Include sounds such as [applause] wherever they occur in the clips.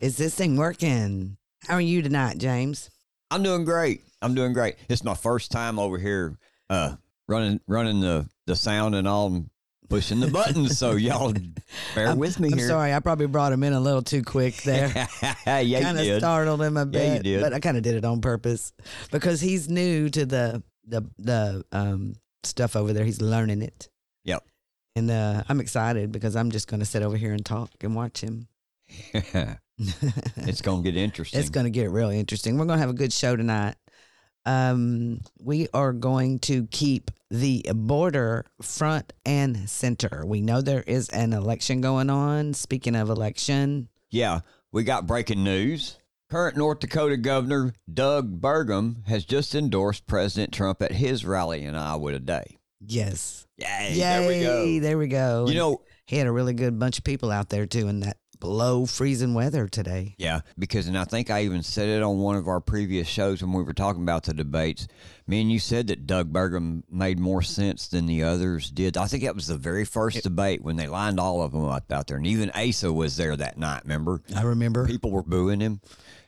Is this thing working? How are you tonight, James? I'm doing great. I'm doing great. It's my first time over here uh, running running the, the sound and all and pushing the buttons. so [laughs] y'all bear with me I'm here. sorry, I probably brought him in a little too quick there. [laughs] yeah, you kind of startled him a bit, Yeah, you did. but I kind of did it on purpose because he's new to the the the um stuff over there. He's learning it, Yep. and uh, I'm excited because I'm just going to sit over here and talk and watch him. [laughs] it's gonna get interesting. It's going to get real interesting. We're going to have a good show tonight. Um, we are going to keep the border front and center. We know there is an election going on. Speaking of election, Yeah, we got breaking news. Current North Dakota Governor Doug Burgum has just endorsed President Trump at his rally in Iowa today. yes, Yay! yay, there we go. there we go. You know, he had a really good bunch of people out there too in that below freezing weather today. yeah, because and I think I even said it on one of our previous shows when we were talking about the debates. Me and you said that Doug Burgum made more sense than the others did. I think that was the very first debate when they lined all of them up out there, and even Asa was there that night. Remember? I remember. people were booing him.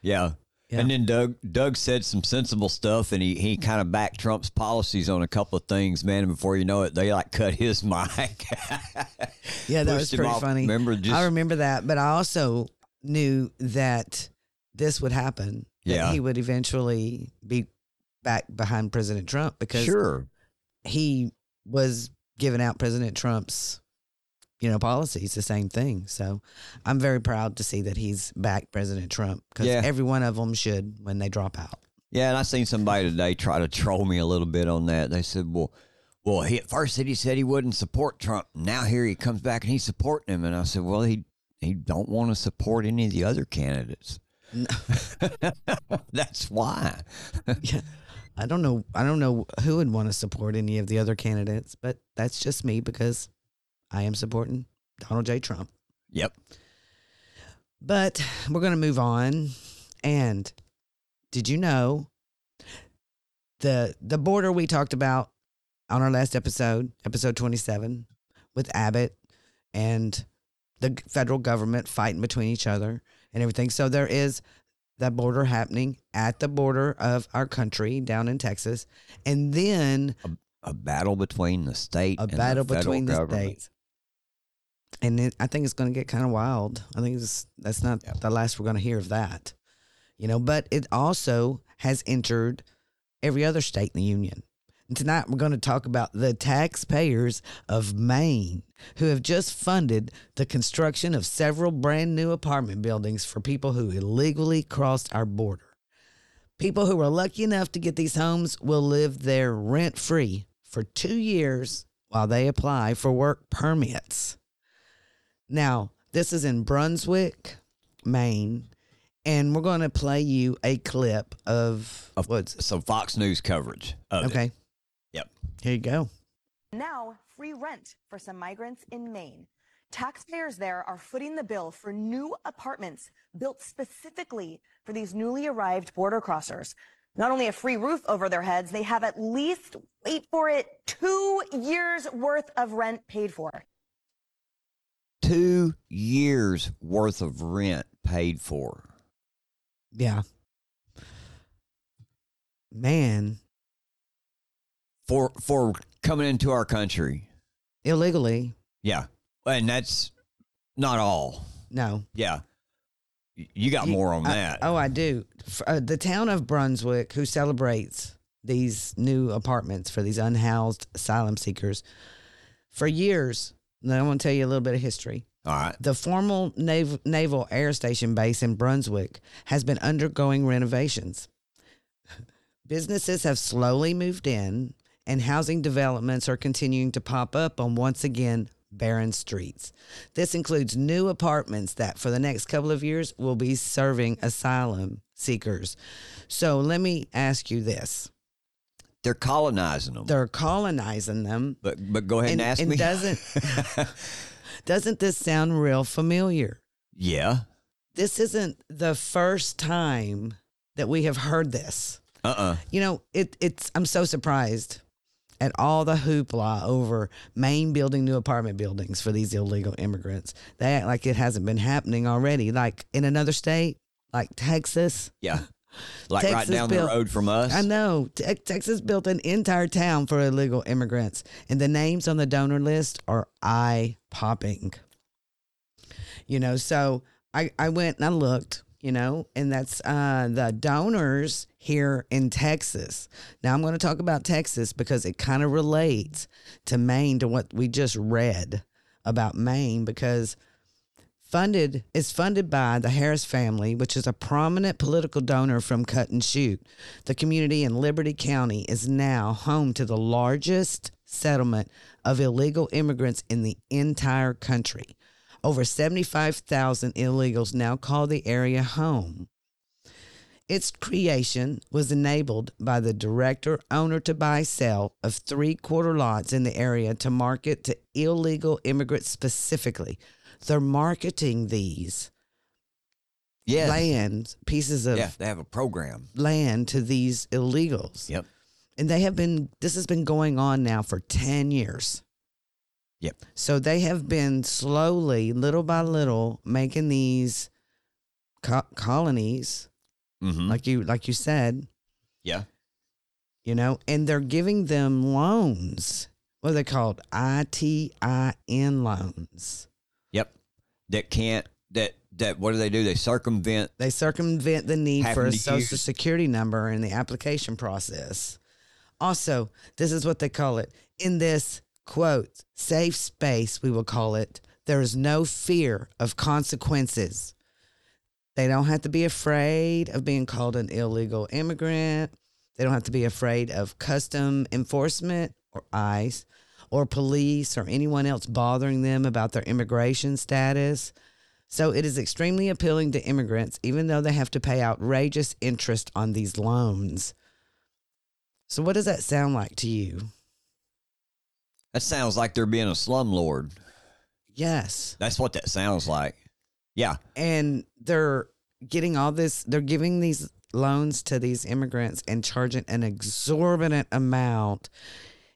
Yeah. Yeah. And then Doug Doug said some sensible stuff and he, he kind of backed Trump's policies on a couple of things, man. And before you know it, they like cut his [laughs] mic. Yeah, that was pretty off. funny. Remember just I remember that, but I also knew that this would happen. that Yeah. he would eventually be back behind President Trump because sure. he was giving out President Trump's, you know, policies, the same thing. So I'm very proud to see that he's backed President Trump because Yeah. every one of them should when they drop out. Yeah, and I seen somebody today try to troll me a little bit on that. They said, "Well, well, he at first said he said he wouldn't support Trump. Now here he comes back and he's supporting him." And I said, "Well, he he don't want to support any of the other candidates. [laughs] That's why." I don't know. I don't know who would want to support any of the other candidates, but that's just me because I am supporting Donald J. Trump. Yep. But we're going to move on. And did you know the the border we talked about on our last episode, episode 27, with Abbott and the federal government fighting between each other and everything. So there is that border happening at the border of our country down in Texas. And then a battle between the state a and battle the federal between the government. states. And it, I think it's going to get kind of wild. I think it's, that's not the last we're going to hear of that, you know. But it also has entered every other state in the union. And tonight we're going to talk about the taxpayers of Maine who have just funded the construction of several brand new apartment buildings for people who illegally crossed our border. People who were lucky enough to get these homes will live there rent free for two years while they apply for work permits. Now, this is in Brunswick, Maine, and we're going to play you a clip of, Of- what's Some Fox News coverage. Of it. okay. Yep. Here you go. Now, free rent for some migrants in Maine. Taxpayers there are footing the bill for new apartments built specifically for these newly arrived border crossers. Not only a free roof over their heads, they have at least, wait for it, two years worth of rent paid for. Two years worth of rent paid for. Yeah. Man, For for coming into our country. illegally, Yeah. And that's not all. no. Yeah. You got You- more on I- that. oh, I do. Uh, the town of Brunswick, who celebrates these new apartments for these unhoused asylum seekers, for years. Now, I want to tell you a little bit of history. all right. The formal Naval, Naval Air Station base in Brunswick has been undergoing renovations. Businesses have slowly moved in, and housing developments are continuing to pop up on once again barren streets. This includes new apartments that, for the next couple of years, will be serving asylum seekers. So let me ask you this: They're colonizing them. They're colonizing them, but but go ahead and, and, ask and me. doesn't [laughs] doesn't this sound real familiar? yeah. this isn't the first time that we have heard this. Uh uh You know, it it's I'm so surprised at all the hoopla over Maine building new apartment buildings for these illegal immigrants. They act like it hasn't been happening already. Like in another state, like Texas. Yeah. Like right down built- the road from us. I know. Te- Texas built an entire town for illegal immigrants, and the names on the donor list are eye popping. You know, so I, I went and I looked, you know, and that's uh, the donors here in Texas. Now I'm going to talk about Texas because it kind of relates to Maine to what we just read about Maine because funded is funded by the Harris family, which is a prominent political donor from Cut and Shoot. The community in Liberty County is now home to the largest settlement of illegal immigrants in the entire country. Over 75,000 illegals now call the area home. Its creation was enabled by the director owner to buy sell of three quarter lots in the area to market to illegal immigrants specifically. They're marketing these yes. land pieces of Yeah, they have a program. land to these illegals. Yep. And they have been this has been going on now for 10 years. Yep. So they have been slowly, little by little, making these co- colonies, Mm-hmm. like you like you said, yeah. you know, and they're giving them loans. What are they called? ITIN loans. That can't. That that. What do they do? They circumvent. They circumvent the need for a social use- security number in the application process. Also, this is what they call it. In this quote, safe space, we will call it, there is no fear of consequences. They don't have to be afraid of being called an illegal immigrant. They don't have to be afraid of custom enforcement or ICE or police or anyone else bothering them about their immigration status. So it is extremely appealing to immigrants, even though they have to pay outrageous interest on these loans. So, what does that sound like to you? That sounds like they're being a slumlord. Yes. That's what that sounds like. Yeah. And they're getting all this, they're giving these loans to these immigrants and charging an exorbitant amount.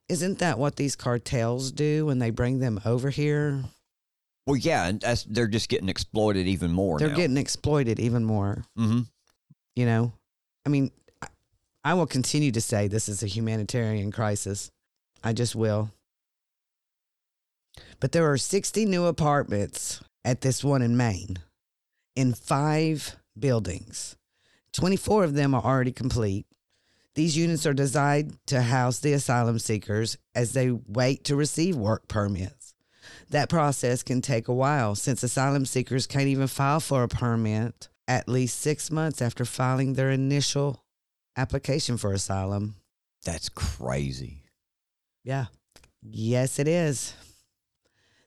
Isn't that what these cartels do when they bring them over here? Well, yeah, and that's they're just getting exploited even more. They're now. getting exploited even more. Mm-hmm. You know, I mean, I- I will continue to say this is a humanitarian crisis. I just will. But there are 60 new apartments at this one in Maine in five buildings. 24 of them are already complete. These units are designed to house the asylum seekers as they wait to receive work permits. That process can take a while since asylum seekers can't even file for a permit at least six months after filing their initial application for asylum. That's crazy. Yeah. Yes, it is.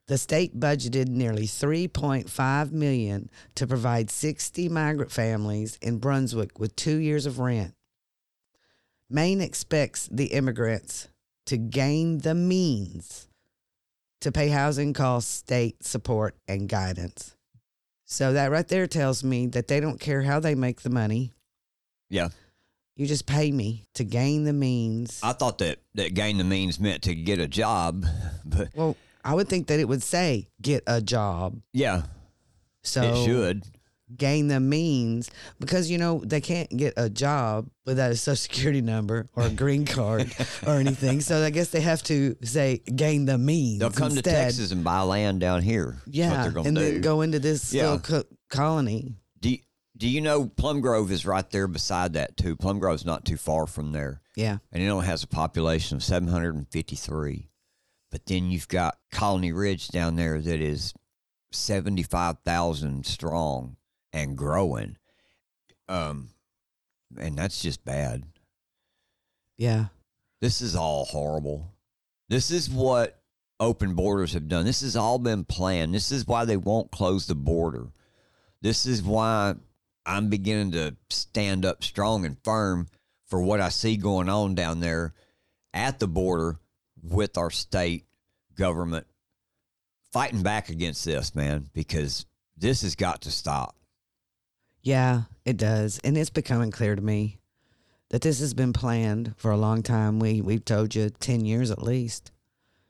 The state budgeted nearly 3.5 million to provide 60 migrant families in Brunswick with 2 years of rent. Maine expects the immigrants to gain the means to pay housing costs, state support and guidance. So that right there tells me that they don't care how they make the money. Yeah, You just pay me to gain the means. I thought that that gain the means meant to get a job, but Well, I would think that it would say get a job. yeah, So it should. Gain the means because you know they can't get a job without a social security number or a green card or anything. So I guess they have to say gain the means. They'll come to. Texas and buy land down here. Yeah, and do. then go into this Yeah. little co- colony. do, you- do you know Plum Grove is right there beside that too? Plum Grove's not too far from there. Yeah, and it only has a population of 753. But then you've got Colony Ridge down there that is 75,000 strong and growing. Um, and that's just bad. yeah, This is all horrible. This is what open borders have done. This has all been planned. This is why they won't close the border. This is why I'm beginning to stand up strong and firm for what I see going on down there at the border with our state government fighting back against this, man, because this has got to stop. Yeah. It does, and it's becoming clear to me. that this has been planned for a long time. We we've told you ten years at least.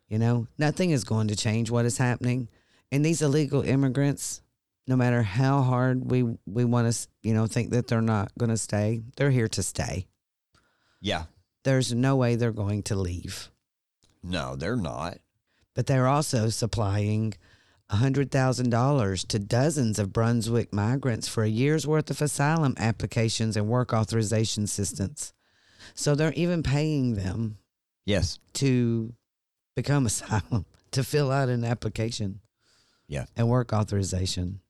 You know, nothing is going to change what is happening, and these illegal immigrants, no matter how hard we we want to, you know, think that they're not going to stay, they're here to stay. Yeah. There's no way they're going to leave. No, they're not. But they're also supplying $100,000 to dozens of Brunswick migrants for a year's worth of asylum applications and work authorization assistance. So they're even paying them Yes. to become [laughs] asylum, to fill out an application Yeah. and work authorization.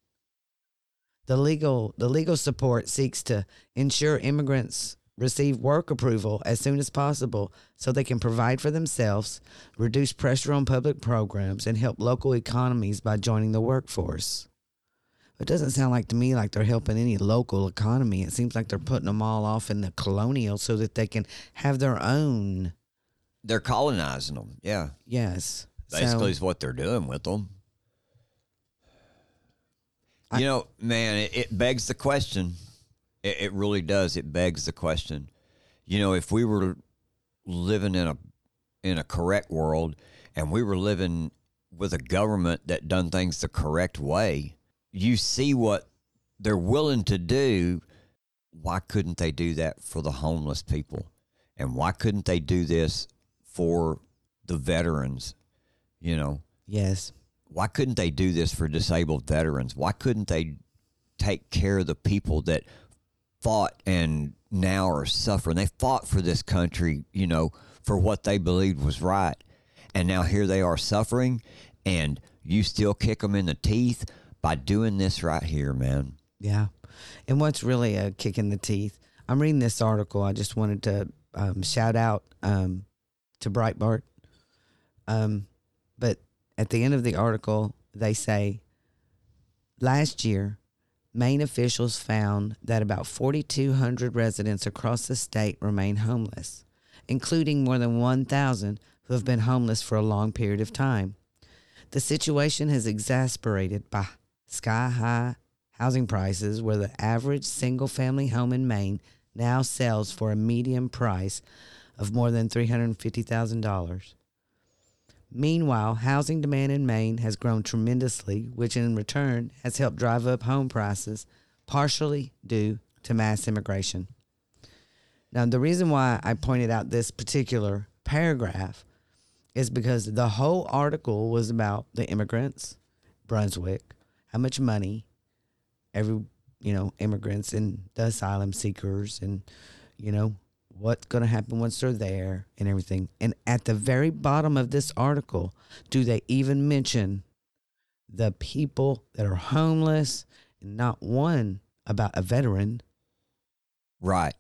The legal the legal support seeks to ensure immigrants receive work approval as soon as possible so they can provide for themselves, reduce pressure on public programs, and help local economies by joining the workforce. It doesn't sound like to me like they're helping any local economy. It seems like they're putting them all off in the colonial so that they can have their own. They're colonizing them. Yeah. Yes. Basically, So- is what they're doing with them. I- you know, man, it, it begs the question. It, it really does. It begs the question. You know, if we were living in a in a correct world and we were living with a government that done things the correct way, you see what they're willing to do. Why couldn't they do that for the homeless people? And why couldn't they do this for the veterans? You know, yes. why couldn't they do this for disabled veterans? Why couldn't they take care of the people that fought and now are suffering? They fought for this country, you know, for what they believed was right. And now here they are suffering, and you still kick them in the teeth by doing this right here, man. Yeah. And what's really a kick in the teeth, I'm reading this article. I just wanted to um, shout out um, to Breitbart. Um, but at the end of the article, they say last year, Maine officials found that about 4,200 residents across the state remain homeless, including more than 1,000 who have been homeless for a long period of time. The situation has exasperated by sky high housing prices, where the average single family home in Maine now sells for a median price of more than $350,000. Meanwhile, housing demand in Maine has grown tremendously, which in return has helped drive up home prices, partially due to mass immigration. Now, the reason why I pointed out this particular paragraph is because the whole article was about the immigrants, Brunswick, how much money every you know immigrants and the asylum seekers and you know what's going to happen once they're there and everything. And at the very bottom of this article do they even mention the people that are homeless and not one about a veteran? Right.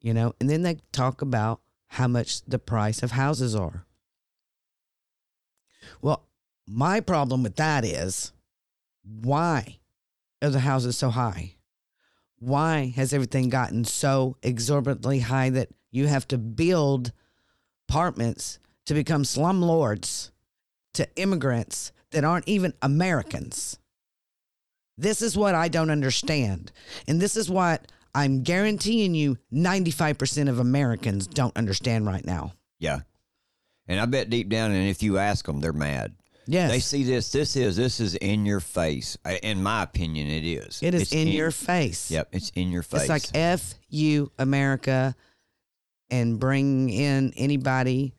you know and then they talk about how much the price of houses are. Well my problem with that is why are the houses so high why has everything gotten so exorbitantly high that you have to build apartments to become slumlords to immigrants that aren't even Americans? This is what I don't understand. And this is what I'm guaranteeing you 95% of Americans don't understand right now. Yeah. And I bet deep down, and if you ask them, they're mad. Yes. They see this. This is this is in your face. I- In my opinion, it is. it is It's in, your face. Yep, it's in your face. It's like F you America and bring in anybody.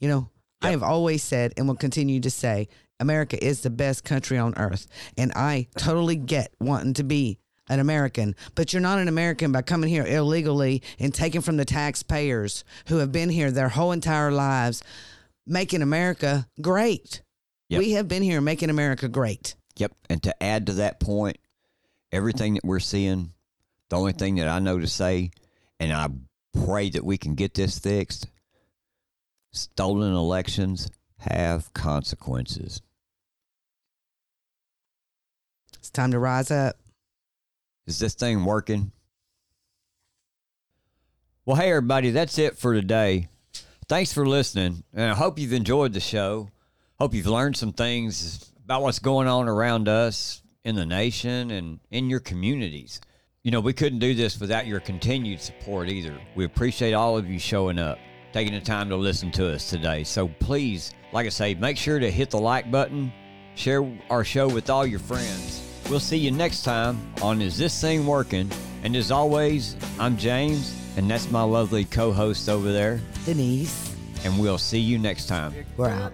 You know, I have always said and will continue to say America is the best country on earth. And I totally get wanting to be an American, but you're not an American by coming here illegally and taking from the taxpayers who have been here their whole entire lives, making America great. Yep. We have been here making America great. Yep. And to add to that point, everything that we're seeing, the only thing that I know to say, and I pray that we can get this fixed, stolen elections have consequences. It's time to rise up. Is this thing working? Well, hey, everybody, that's it for today. Thanks for listening, and I hope you've enjoyed the show. Hope you've learned some things about what's going on around us in the nation and in your communities. you know, we couldn't do this without your continued support either. We appreciate all of you showing up, taking the time to listen to us today. So please, like I say, make sure to hit the like button, share our show with all your friends. We'll see you next time on Is This Thing Working? And as always, I'm James, and that's my lovely co host over there. Denise, And we'll see you next time. we're out.